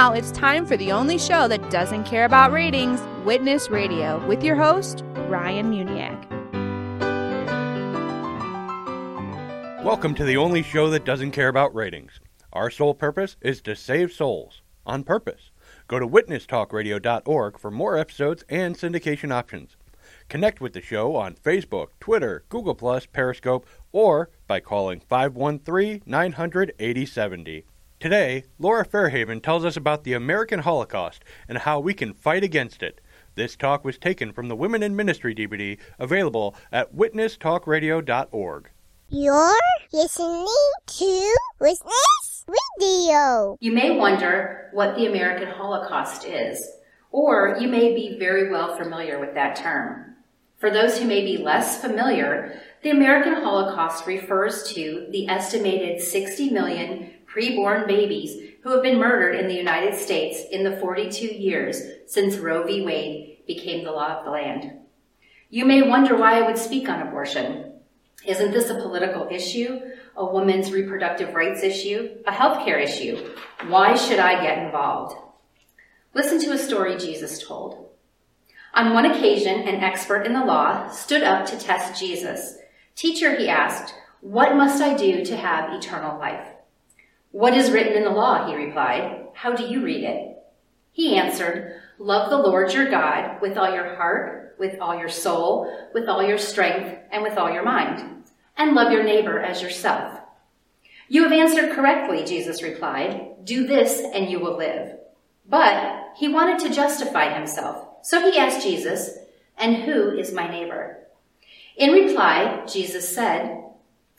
now it's time for the only show that doesn't care about ratings Witness Radio with your host, Ryan Muniak. Welcome to the only show that doesn't care about ratings. Our sole purpose is to save souls on purpose. Go to witnesstalkradio.org for more episodes and syndication options. Connect with the show on Facebook, Twitter, Google, Periscope, or by calling 513 900 8070. Today, Laura Fairhaven tells us about the American Holocaust and how we can fight against it. This talk was taken from the Women in Ministry DVD available at witnesstalkradio.org. You're listening to Witness Radio. You may wonder what the American Holocaust is, or you may be very well familiar with that term. For those who may be less familiar, the American Holocaust refers to the estimated 60 million preborn babies who have been murdered in the United States in the 42 years since Roe v. Wade became the law of the land. You may wonder why I would speak on abortion. Isn't this a political issue, a woman's reproductive rights issue, a healthcare issue? Why should I get involved? Listen to a story Jesus told. On one occasion, an expert in the law stood up to test Jesus. Teacher, he asked, what must I do to have eternal life? What is written in the law? He replied. How do you read it? He answered, Love the Lord your God with all your heart, with all your soul, with all your strength, and with all your mind, and love your neighbor as yourself. You have answered correctly, Jesus replied. Do this and you will live. But he wanted to justify himself. So he asked Jesus, And who is my neighbor? In reply, Jesus said,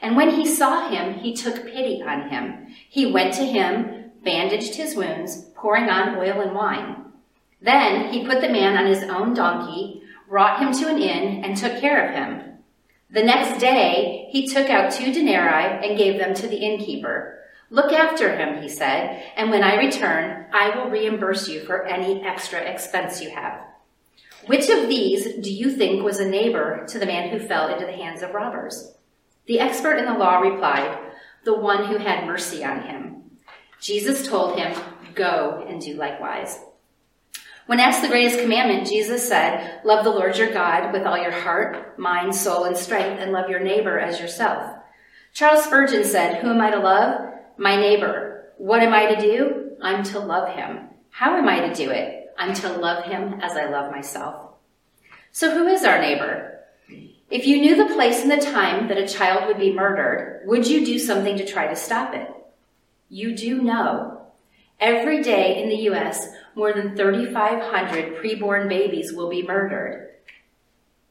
and when he saw him, he took pity on him. He went to him, bandaged his wounds, pouring on oil and wine. Then he put the man on his own donkey, brought him to an inn, and took care of him. The next day, he took out two denarii and gave them to the innkeeper. Look after him, he said, and when I return, I will reimburse you for any extra expense you have. Which of these do you think was a neighbor to the man who fell into the hands of robbers? The expert in the law replied, The one who had mercy on him. Jesus told him, Go and do likewise. When asked the greatest commandment, Jesus said, Love the Lord your God with all your heart, mind, soul, and strength, and love your neighbor as yourself. Charles Spurgeon said, Who am I to love? My neighbor. What am I to do? I'm to love him. How am I to do it? I'm to love him as I love myself. So who is our neighbor? If you knew the place and the time that a child would be murdered, would you do something to try to stop it? You do know. Every day in the U.S., more than 3,500 preborn babies will be murdered.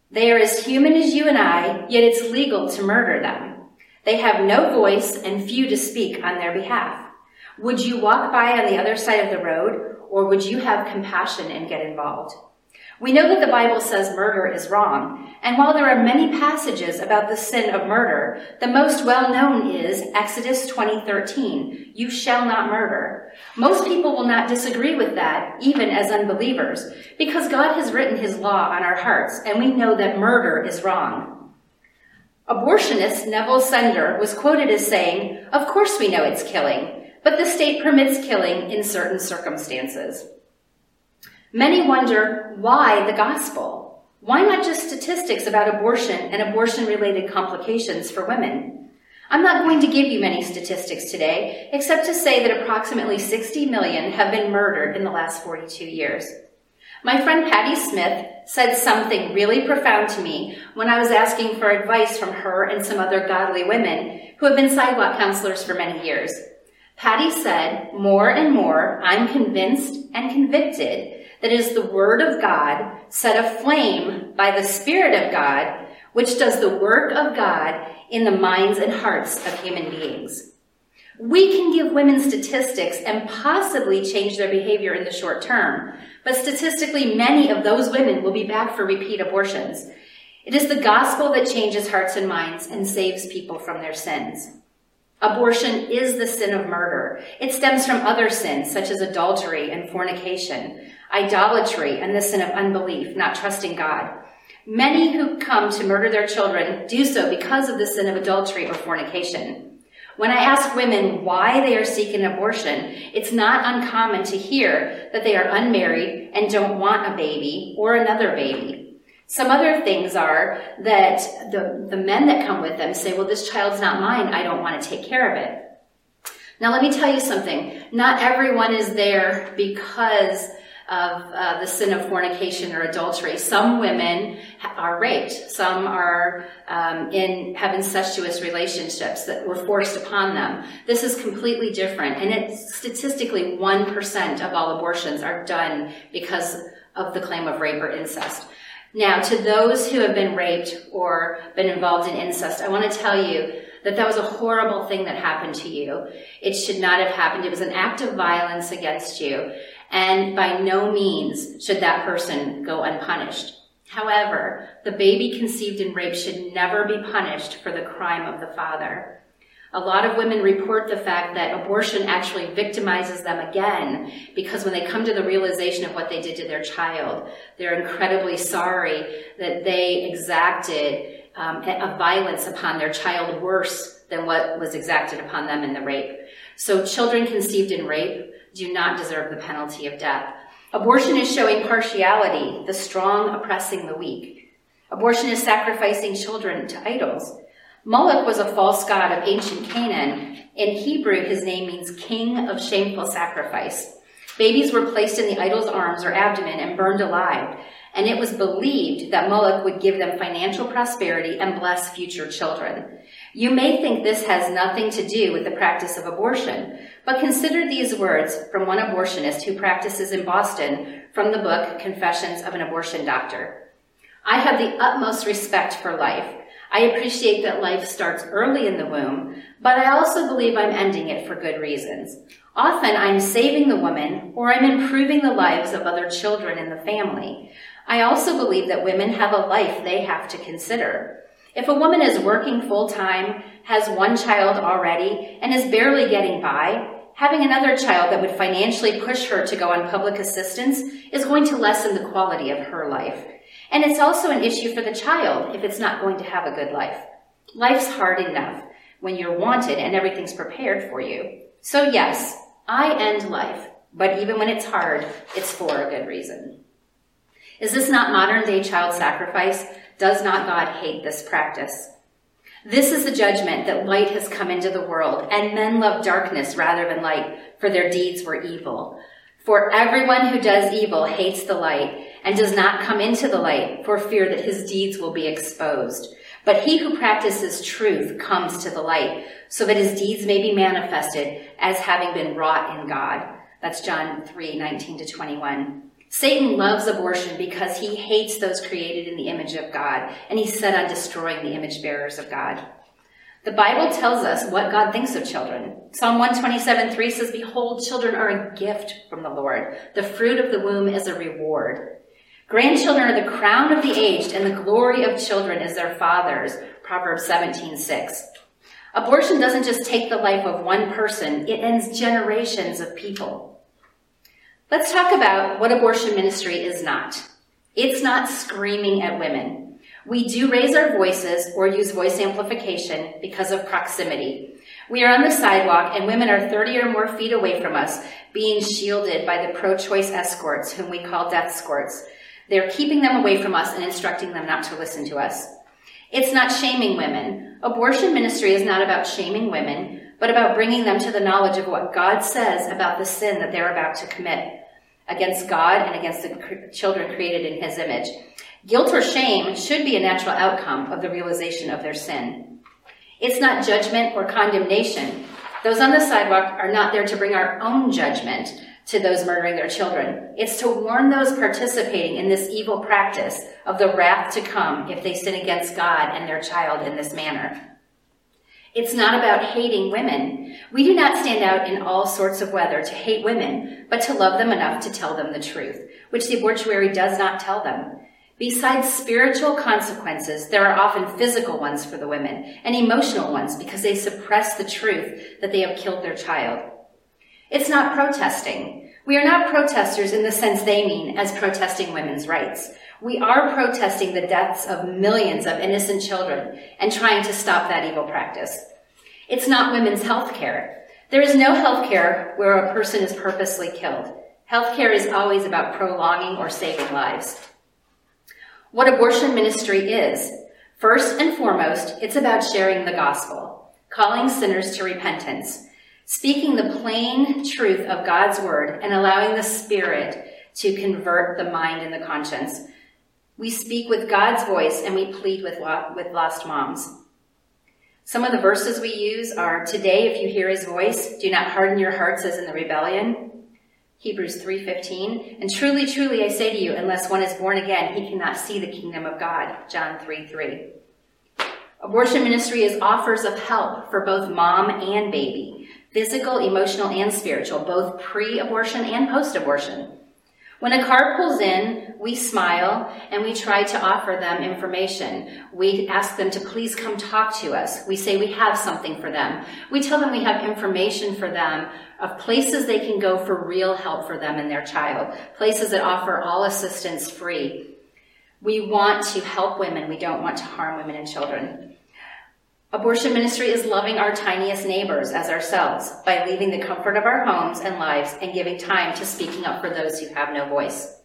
They are as human as you and I, yet it's legal to murder them. They have no voice and few to speak on their behalf. Would you walk by on the other side of the road or would you have compassion and get involved? We know that the Bible says murder is wrong, and while there are many passages about the sin of murder, the most well known is Exodus 20:13, you shall not murder. Most people will not disagree with that, even as unbelievers, because God has written his law on our hearts, and we know that murder is wrong. Abortionist Neville Sender was quoted as saying, Of course we know it's killing but the state permits killing in certain circumstances. Many wonder why the gospel? Why not just statistics about abortion and abortion related complications for women? I'm not going to give you many statistics today, except to say that approximately 60 million have been murdered in the last 42 years. My friend Patty Smith said something really profound to me when I was asking for advice from her and some other godly women who have been sidewalk counselors for many years. Patty said, more and more, I'm convinced and convicted that is the Word of God set aflame by the Spirit of God, which does the work of God in the minds and hearts of human beings. We can give women statistics and possibly change their behavior in the short term, but statistically, many of those women will be back for repeat abortions. It is the gospel that changes hearts and minds and saves people from their sins. Abortion is the sin of murder. It stems from other sins such as adultery and fornication, idolatry, and the sin of unbelief, not trusting God. Many who come to murder their children do so because of the sin of adultery or fornication. When I ask women why they are seeking abortion, it's not uncommon to hear that they are unmarried and don't want a baby or another baby. Some other things are that the, the men that come with them say, well, this child's not mine. I don't want to take care of it. Now, let me tell you something. Not everyone is there because of uh, the sin of fornication or adultery. Some women are raped. Some are um, in have incestuous relationships that were forced upon them. This is completely different, and it's statistically one percent of all abortions are done because of the claim of rape or incest. Now, to those who have been raped or been involved in incest, I want to tell you that that was a horrible thing that happened to you. It should not have happened. It was an act of violence against you, and by no means should that person go unpunished. However, the baby conceived in rape should never be punished for the crime of the father. A lot of women report the fact that abortion actually victimizes them again because when they come to the realization of what they did to their child, they're incredibly sorry that they exacted um, a violence upon their child worse than what was exacted upon them in the rape. So children conceived in rape do not deserve the penalty of death. Abortion is showing partiality, the strong oppressing the weak. Abortion is sacrificing children to idols. Moloch was a false god of ancient Canaan. In Hebrew, his name means king of shameful sacrifice. Babies were placed in the idol's arms or abdomen and burned alive, and it was believed that Moloch would give them financial prosperity and bless future children. You may think this has nothing to do with the practice of abortion, but consider these words from one abortionist who practices in Boston from the book Confessions of an Abortion Doctor. I have the utmost respect for life. I appreciate that life starts early in the womb, but I also believe I'm ending it for good reasons. Often I'm saving the woman or I'm improving the lives of other children in the family. I also believe that women have a life they have to consider. If a woman is working full time, has one child already, and is barely getting by, having another child that would financially push her to go on public assistance is going to lessen the quality of her life. And it's also an issue for the child if it's not going to have a good life. Life's hard enough when you're wanted and everything's prepared for you. So yes, I end life, but even when it's hard, it's for a good reason. Is this not modern day child sacrifice? Does not God hate this practice? This is the judgment that light has come into the world, and men love darkness rather than light, for their deeds were evil. For everyone who does evil hates the light and does not come into the light for fear that his deeds will be exposed. But he who practices truth comes to the light so that his deeds may be manifested as having been wrought in God. That's John 3, 19 to 21. Satan loves abortion because he hates those created in the image of God, and he's set on destroying the image bearers of God. The Bible tells us what God thinks of children. Psalm 127 3 says, Behold, children are a gift from the Lord. The fruit of the womb is a reward. Grandchildren are the crown of the aged, and the glory of children is their fathers. Proverbs 17 6. Abortion doesn't just take the life of one person, it ends generations of people. Let's talk about what abortion ministry is not. It's not screaming at women. We do raise our voices or use voice amplification because of proximity. We are on the sidewalk and women are 30 or more feet away from us, being shielded by the pro-choice escorts, whom we call death escorts. They're keeping them away from us and instructing them not to listen to us. It's not shaming women. Abortion ministry is not about shaming women, but about bringing them to the knowledge of what God says about the sin that they're about to commit against God and against the children created in his image. Guilt or shame should be a natural outcome of the realization of their sin. It's not judgment or condemnation. Those on the sidewalk are not there to bring our own judgment to those murdering their children. It's to warn those participating in this evil practice of the wrath to come if they sin against God and their child in this manner. It's not about hating women. We do not stand out in all sorts of weather to hate women, but to love them enough to tell them the truth, which the abortuary does not tell them. Besides spiritual consequences, there are often physical ones for the women and emotional ones because they suppress the truth that they have killed their child. It's not protesting. We are not protesters in the sense they mean as protesting women's rights. We are protesting the deaths of millions of innocent children and trying to stop that evil practice. It's not women's health care. There is no health care where a person is purposely killed. Health care is always about prolonging or saving lives what abortion ministry is. First and foremost, it's about sharing the gospel, calling sinners to repentance, speaking the plain truth of God's word, and allowing the Spirit to convert the mind and the conscience. We speak with God's voice and we plead with, with lost moms. Some of the verses we use are Today, if you hear his voice, do not harden your hearts as in the rebellion. Hebrews 3:15, and truly, truly I say to you, unless one is born again, he cannot see the kingdom of God. John 3:3. Abortion ministry is offers of help for both mom and baby, physical, emotional, and spiritual, both pre-abortion and post-abortion. When a car pulls in, we smile and we try to offer them information. We ask them to please come talk to us. We say we have something for them. We tell them we have information for them of places they can go for real help for them and their child, places that offer all assistance free. We want to help women. We don't want to harm women and children. Abortion ministry is loving our tiniest neighbors as ourselves by leaving the comfort of our homes and lives and giving time to speaking up for those who have no voice.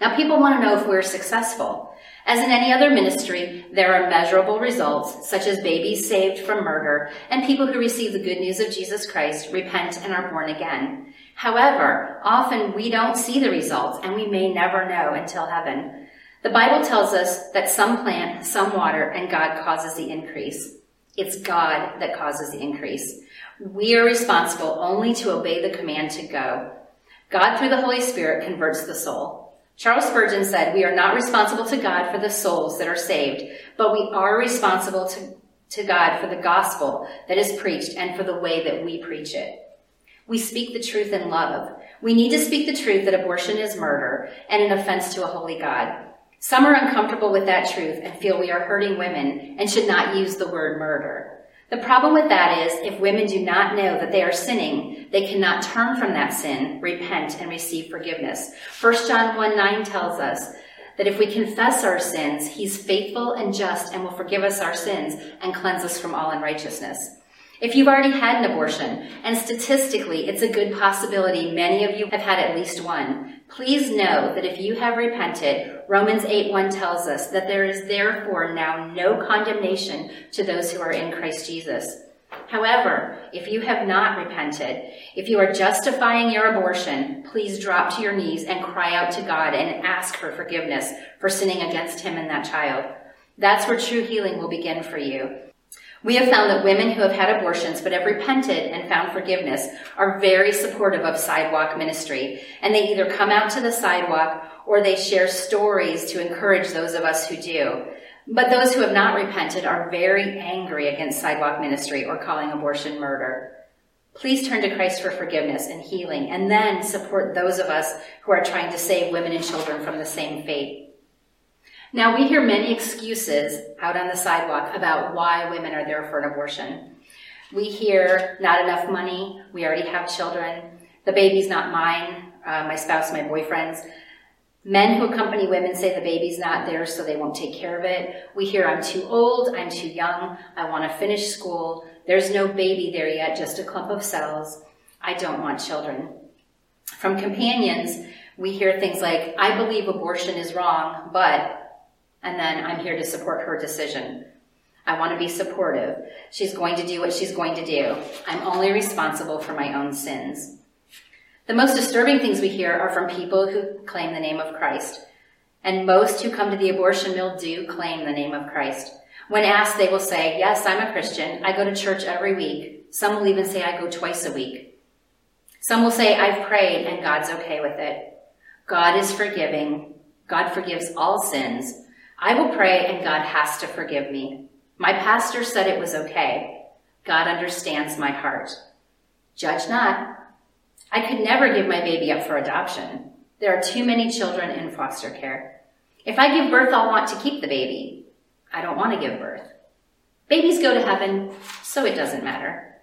Now, people want to know if we're successful. As in any other ministry, there are measurable results, such as babies saved from murder and people who receive the good news of Jesus Christ, repent, and are born again. However, often we don't see the results and we may never know until heaven. The Bible tells us that some plant, some water, and God causes the increase. It's God that causes the increase. We are responsible only to obey the command to go. God, through the Holy Spirit, converts the soul. Charles Spurgeon said, We are not responsible to God for the souls that are saved, but we are responsible to, to God for the gospel that is preached and for the way that we preach it. We speak the truth in love. We need to speak the truth that abortion is murder and an offense to a holy God. Some are uncomfortable with that truth and feel we are hurting women and should not use the word murder. The problem with that is if women do not know that they are sinning, they cannot turn from that sin, repent, and receive forgiveness. 1 John 1 9 tells us that if we confess our sins, he's faithful and just and will forgive us our sins and cleanse us from all unrighteousness. If you've already had an abortion, and statistically it's a good possibility many of you have had at least one, please know that if you have repented, Romans 8 1 tells us that there is therefore now no condemnation to those who are in Christ Jesus. However, if you have not repented, if you are justifying your abortion, please drop to your knees and cry out to God and ask for forgiveness for sinning against him and that child. That's where true healing will begin for you. We have found that women who have had abortions but have repented and found forgiveness are very supportive of sidewalk ministry, and they either come out to the sidewalk or they share stories to encourage those of us who do. But those who have not repented are very angry against sidewalk ministry or calling abortion murder. Please turn to Christ for forgiveness and healing, and then support those of us who are trying to save women and children from the same fate. Now, we hear many excuses out on the sidewalk about why women are there for an abortion. We hear not enough money, we already have children, the baby's not mine, uh, my spouse, my boyfriend's. Men who accompany women say the baby's not there, so they won't take care of it. We hear I'm too old, I'm too young, I want to finish school, there's no baby there yet, just a clump of cells. I don't want children. From companions, we hear things like, I believe abortion is wrong, but and then I'm here to support her decision. I want to be supportive. She's going to do what she's going to do. I'm only responsible for my own sins. The most disturbing things we hear are from people who claim the name of Christ. And most who come to the abortion mill do claim the name of Christ. When asked, they will say, Yes, I'm a Christian. I go to church every week. Some will even say I go twice a week. Some will say, I've prayed and God's okay with it. God is forgiving. God forgives all sins. I will pray and God has to forgive me. My pastor said it was okay. God understands my heart. Judge not. I could never give my baby up for adoption. There are too many children in foster care. If I give birth, I'll want to keep the baby. I don't want to give birth. Babies go to heaven, so it doesn't matter.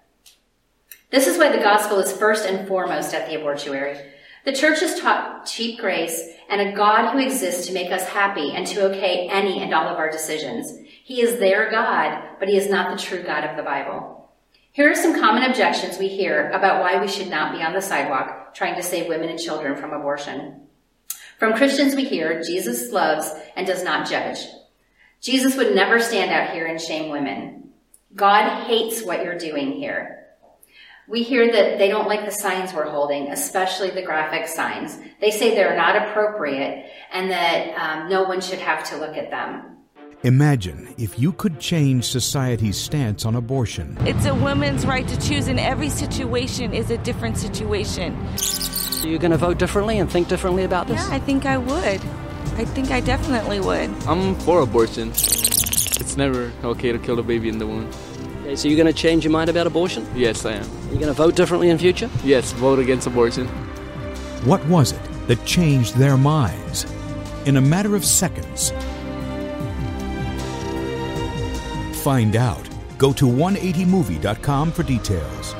This is why the gospel is first and foremost at the abortuary. The church has taught cheap grace and a God who exists to make us happy and to okay any and all of our decisions. He is their God, but he is not the true God of the Bible. Here are some common objections we hear about why we should not be on the sidewalk trying to save women and children from abortion. From Christians we hear Jesus loves and does not judge. Jesus would never stand out here and shame women. God hates what you're doing here. We hear that they don't like the signs we're holding, especially the graphic signs. They say they're not appropriate and that um, no one should have to look at them. Imagine if you could change society's stance on abortion. It's a woman's right to choose, and every situation is a different situation. So you're going to vote differently and think differently about this? Yeah, I think I would. I think I definitely would. I'm for abortion. It's never okay to kill a baby in the womb. Okay, so you're going to change your mind about abortion? Yes, I am. You're going to vote differently in future? Yes, vote against abortion. What was it that changed their minds? In a matter of seconds. Find out. Go to 180movie.com for details.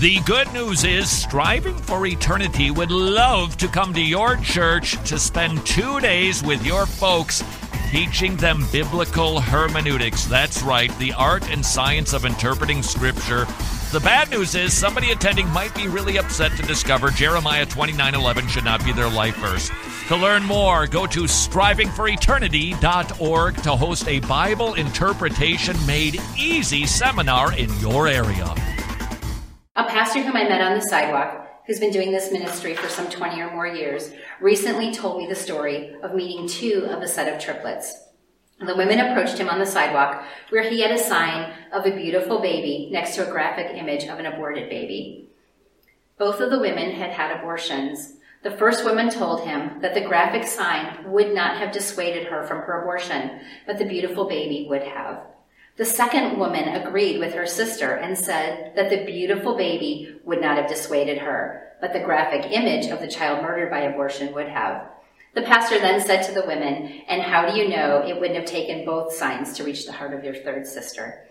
The good news is Striving for Eternity would love to come to your church to spend two days with your folks teaching them biblical hermeneutics. That's right, the art and science of interpreting Scripture. The bad news is somebody attending might be really upset to discover Jeremiah 29:11 should not be their life verse. To learn more, go to strivingforeternity.org to host a Bible interpretation made easy seminar in your area. A pastor whom I met on the sidewalk, who's been doing this ministry for some 20 or more years, recently told me the story of meeting two of a set of triplets. The women approached him on the sidewalk where he had a sign of a beautiful baby next to a graphic image of an aborted baby. Both of the women had had abortions. The first woman told him that the graphic sign would not have dissuaded her from her abortion, but the beautiful baby would have. The second woman agreed with her sister and said that the beautiful baby would not have dissuaded her, but the graphic image of the child murdered by abortion would have. The pastor then said to the women, And how do you know it wouldn't have taken both signs to reach the heart of your third sister?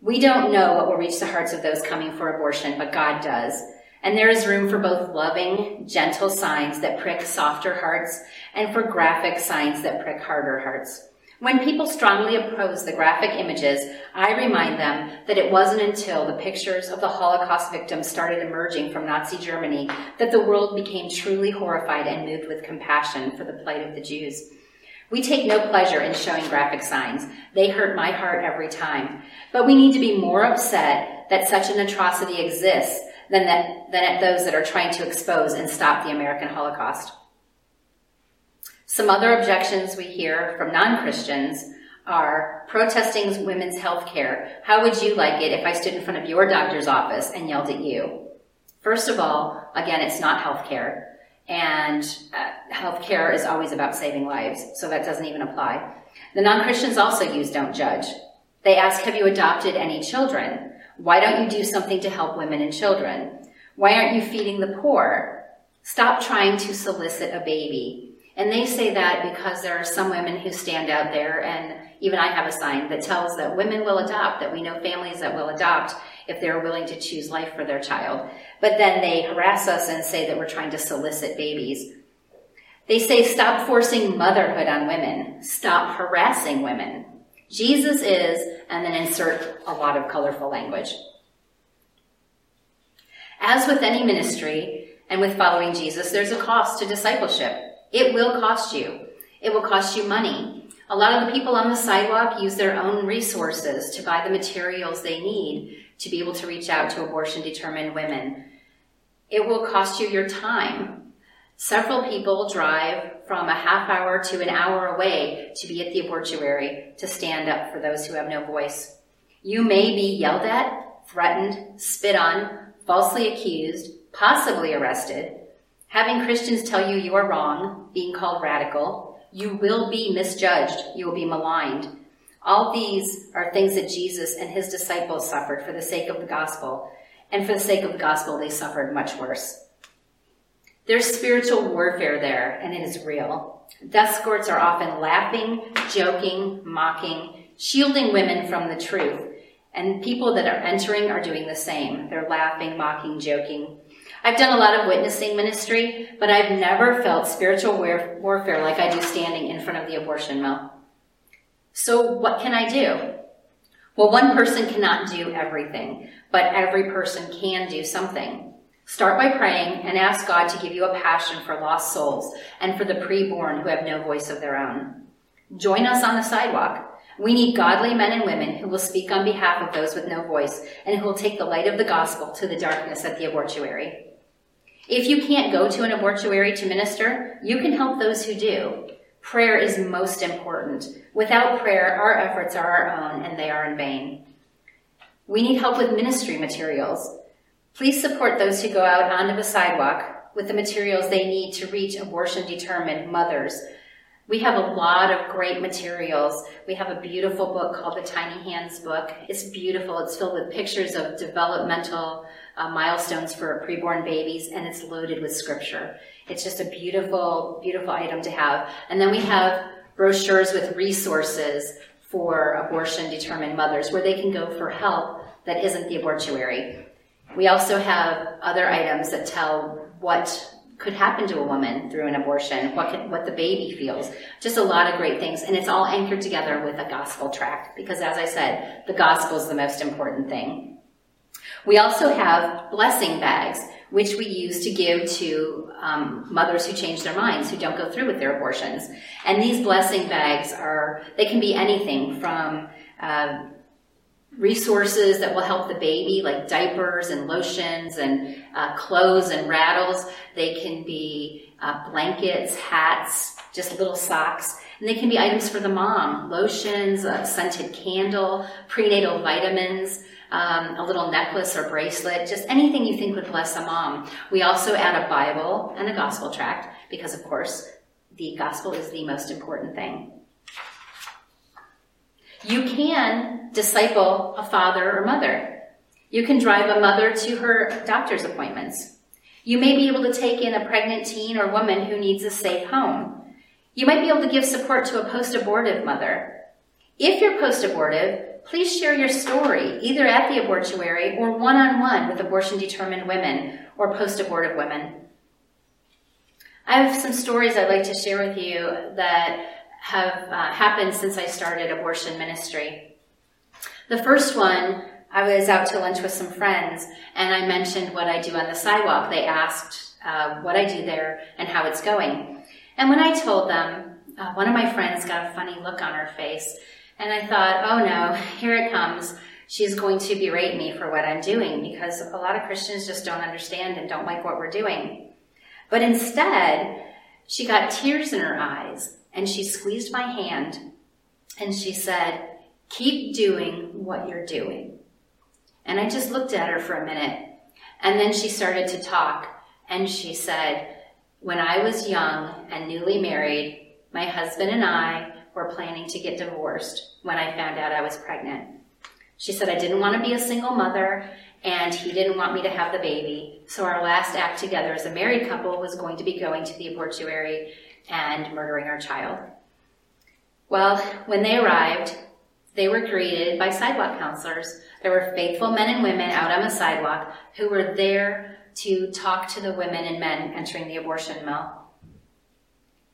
We don't know what will reach the hearts of those coming for abortion, but God does. And there is room for both loving, gentle signs that prick softer hearts and for graphic signs that prick harder hearts. When people strongly oppose the graphic images, I remind them that it wasn't until the pictures of the Holocaust victims started emerging from Nazi Germany that the world became truly horrified and moved with compassion for the plight of the Jews. We take no pleasure in showing graphic signs. They hurt my heart every time. But we need to be more upset that such an atrocity exists than, that, than at those that are trying to expose and stop the American Holocaust. Some other objections we hear from non-Christians are protesting women's health care. How would you like it if I stood in front of your doctor's office and yelled at you? First of all, again, it's not health care. And uh, health care is always about saving lives, so that doesn't even apply. The non-Christians also use don't judge. They ask, have you adopted any children? Why don't you do something to help women and children? Why aren't you feeding the poor? Stop trying to solicit a baby. And they say that because there are some women who stand out there, and even I have a sign that tells that women will adopt, that we know families that will adopt if they're willing to choose life for their child. But then they harass us and say that we're trying to solicit babies. They say stop forcing motherhood on women, stop harassing women. Jesus is, and then insert a lot of colorful language. As with any ministry and with following Jesus, there's a cost to discipleship. It will cost you. It will cost you money. A lot of the people on the sidewalk use their own resources to buy the materials they need to be able to reach out to abortion determined women. It will cost you your time. Several people drive from a half hour to an hour away to be at the abortuary to stand up for those who have no voice. You may be yelled at, threatened, spit on, falsely accused, possibly arrested, Having Christians tell you you are wrong, being called radical, you will be misjudged, you will be maligned. All these are things that Jesus and his disciples suffered for the sake of the gospel, and for the sake of the gospel, they suffered much worse. There's spiritual warfare there, and it is real. Death escorts are often laughing, joking, mocking, shielding women from the truth. And people that are entering are doing the same. They're laughing, mocking, joking. I've done a lot of witnessing ministry, but I've never felt spiritual warfare like I do standing in front of the abortion mill. So what can I do? Well, one person cannot do everything, but every person can do something. Start by praying and ask God to give you a passion for lost souls and for the preborn who have no voice of their own. Join us on the sidewalk. We need godly men and women who will speak on behalf of those with no voice and who will take the light of the gospel to the darkness at the abortuary. If you can't go to an abortuary to minister, you can help those who do. Prayer is most important. Without prayer, our efforts are our own and they are in vain. We need help with ministry materials. Please support those who go out onto the sidewalk with the materials they need to reach abortion determined mothers. We have a lot of great materials. We have a beautiful book called the Tiny Hands book. It's beautiful. It's filled with pictures of developmental uh, milestones for preborn babies and it's loaded with scripture. It's just a beautiful, beautiful item to have. And then we have brochures with resources for abortion determined mothers where they can go for help that isn't the abortuary. We also have other items that tell what could happen to a woman through an abortion, what can, what the baby feels. Just a lot of great things. And it's all anchored together with a gospel tract because as I said, the gospel is the most important thing. We also have blessing bags which we use to give to um, mothers who change their minds, who don't go through with their abortions. And these blessing bags are, they can be anything from uh, resources that will help the baby, like diapers and lotions and uh, clothes and rattles. They can be uh, blankets, hats, just little socks. And they can be items for the mom, lotions, a scented candle, prenatal vitamins, um, a little necklace or bracelet, just anything you think would bless a mom. We also add a Bible and a gospel tract because, of course, the gospel is the most important thing. You can disciple a father or mother. You can drive a mother to her doctor's appointments. You may be able to take in a pregnant teen or woman who needs a safe home. You might be able to give support to a post-abortive mother. If you're post-abortive, please share your story, either at the abortuary or one on one with abortion determined women or post abortive women. I have some stories I'd like to share with you that have uh, happened since I started abortion ministry. The first one, I was out to lunch with some friends and I mentioned what I do on the sidewalk. They asked uh, what I do there and how it's going. And when I told them, uh, one of my friends got a funny look on her face and I thought, oh no, here it comes. She's going to berate me for what I'm doing because a lot of Christians just don't understand and don't like what we're doing. But instead, she got tears in her eyes and she squeezed my hand and she said, keep doing what you're doing. And I just looked at her for a minute and then she started to talk and she said, when I was young and newly married, my husband and I were planning to get divorced when I found out I was pregnant. She said I didn't want to be a single mother and he didn't want me to have the baby. So our last act together as a married couple was going to be going to the abortuary and murdering our child. Well, when they arrived, they were greeted by sidewalk counselors. There were faithful men and women out on the sidewalk who were there to talk to the women and men entering the abortion mill.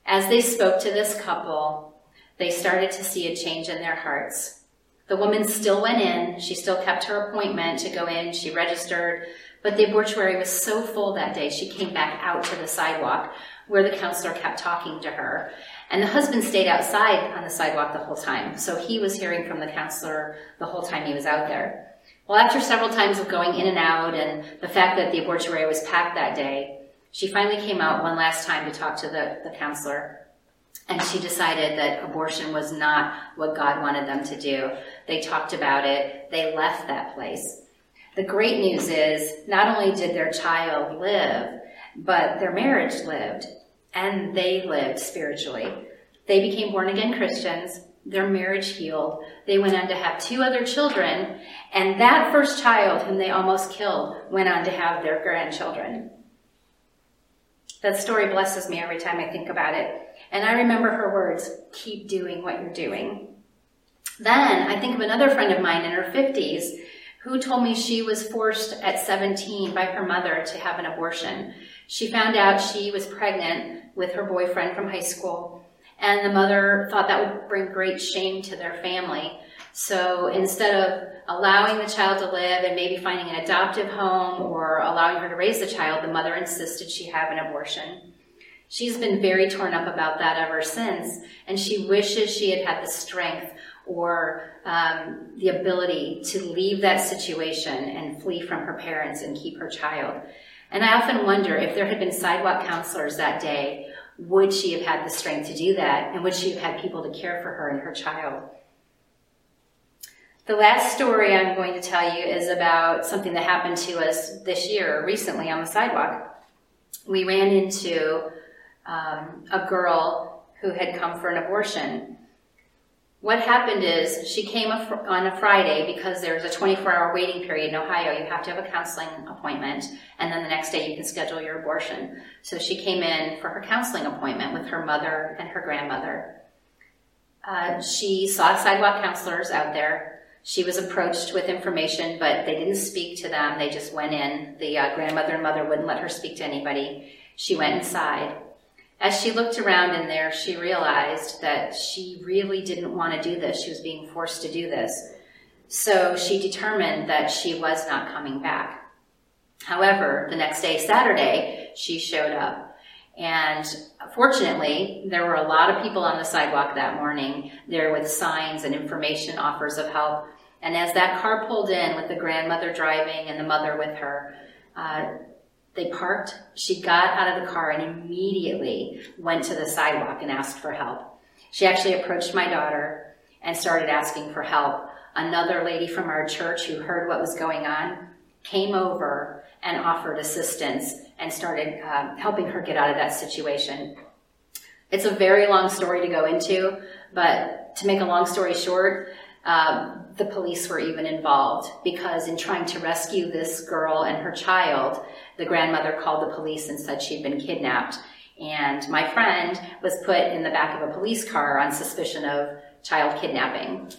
As they spoke to this couple, they started to see a change in their hearts. The woman still went in. She still kept her appointment to go in. She registered. But the abortuary was so full that day, she came back out to the sidewalk where the counselor kept talking to her. And the husband stayed outside on the sidewalk the whole time. So he was hearing from the counselor the whole time he was out there. Well, after several times of going in and out and the fact that the abortuary was packed that day, she finally came out one last time to talk to the, the counselor. And she decided that abortion was not what God wanted them to do. They talked about it. They left that place. The great news is not only did their child live, but their marriage lived and they lived spiritually. They became born again Christians. their marriage healed. They went on to have two other children, and that first child, whom they almost killed, went on to have their grandchildren. That story blesses me every time I think about it. And I remember her words keep doing what you're doing. Then I think of another friend of mine in her 50s who told me she was forced at 17 by her mother to have an abortion. She found out she was pregnant with her boyfriend from high school, and the mother thought that would bring great shame to their family. So instead of allowing the child to live and maybe finding an adoptive home or allowing her to raise the child, the mother insisted she have an abortion. She's been very torn up about that ever since, and she wishes she had had the strength or um, the ability to leave that situation and flee from her parents and keep her child. And I often wonder if there had been sidewalk counselors that day, would she have had the strength to do that? And would she have had people to care for her and her child? The last story I'm going to tell you is about something that happened to us this year, recently on the sidewalk. We ran into um, a girl who had come for an abortion what happened is she came on a Friday because there's a 24 hour waiting period in Ohio. You have to have a counseling appointment, and then the next day you can schedule your abortion. So she came in for her counseling appointment with her mother and her grandmother. Uh, she saw sidewalk counselors out there. She was approached with information, but they didn't speak to them. They just went in. The uh, grandmother and mother wouldn't let her speak to anybody. She went inside. As she looked around in there, she realized that she really didn't want to do this. She was being forced to do this. So she determined that she was not coming back. However, the next day, Saturday, she showed up. And fortunately, there were a lot of people on the sidewalk that morning there with signs and information offers of help. And as that car pulled in with the grandmother driving and the mother with her, uh, they parked. She got out of the car and immediately went to the sidewalk and asked for help. She actually approached my daughter and started asking for help. Another lady from our church who heard what was going on came over and offered assistance and started uh, helping her get out of that situation. It's a very long story to go into, but to make a long story short, um, the police were even involved because in trying to rescue this girl and her child, the grandmother called the police and said she'd been kidnapped. And my friend was put in the back of a police car on suspicion of child kidnapping.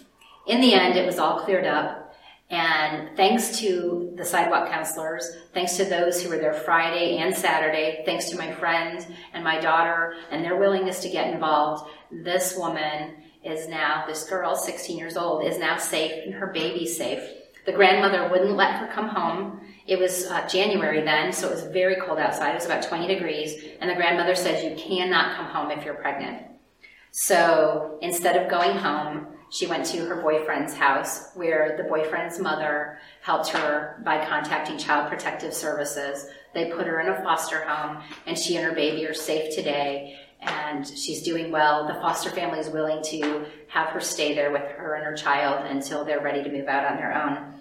In the end, it was all cleared up. And thanks to the sidewalk counselors, thanks to those who were there Friday and Saturday, thanks to my friend and my daughter and their willingness to get involved, this woman is now, this girl, 16 years old, is now safe and her baby's safe. The grandmother wouldn't let her come home. It was uh, January then, so it was very cold outside. It was about 20 degrees. And the grandmother says, You cannot come home if you're pregnant. So instead of going home, she went to her boyfriend's house where the boyfriend's mother helped her by contacting Child Protective Services. They put her in a foster home, and she and her baby are safe today and she's doing well. The foster family is willing to have her stay there with her and her child until they're ready to move out on their own.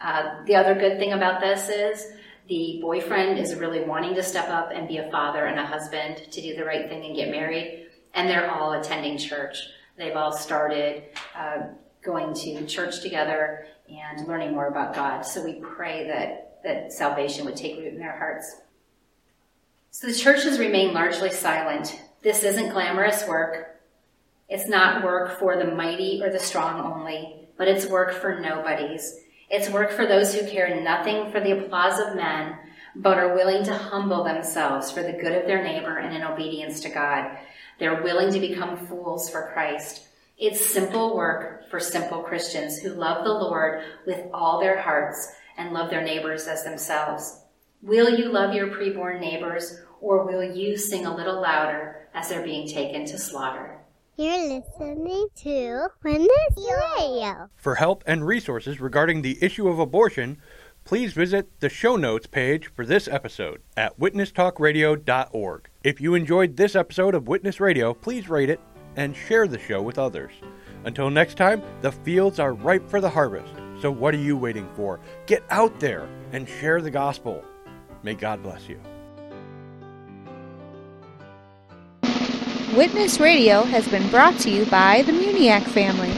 Uh, the other good thing about this is the boyfriend is really wanting to step up and be a father and a husband to do the right thing and get married, and they're all attending church. They've all started uh, going to church together and learning more about God. So we pray that, that salvation would take root in their hearts. So the church has remained largely silent this isn't glamorous work. It's not work for the mighty or the strong only, but it's work for nobodies. It's work for those who care nothing for the applause of men, but are willing to humble themselves for the good of their neighbor and in obedience to God. They're willing to become fools for Christ. It's simple work for simple Christians who love the Lord with all their hearts and love their neighbors as themselves. Will you love your preborn neighbors or will you sing a little louder as they're being taken to slaughter? You're listening to Witness Radio. For help and resources regarding the issue of abortion, please visit the show notes page for this episode at witnesstalkradio.org. If you enjoyed this episode of Witness Radio, please rate it and share the show with others. Until next time, the fields are ripe for the harvest. So what are you waiting for? Get out there and share the gospel. May God bless you. Witness Radio has been brought to you by the Muniac family.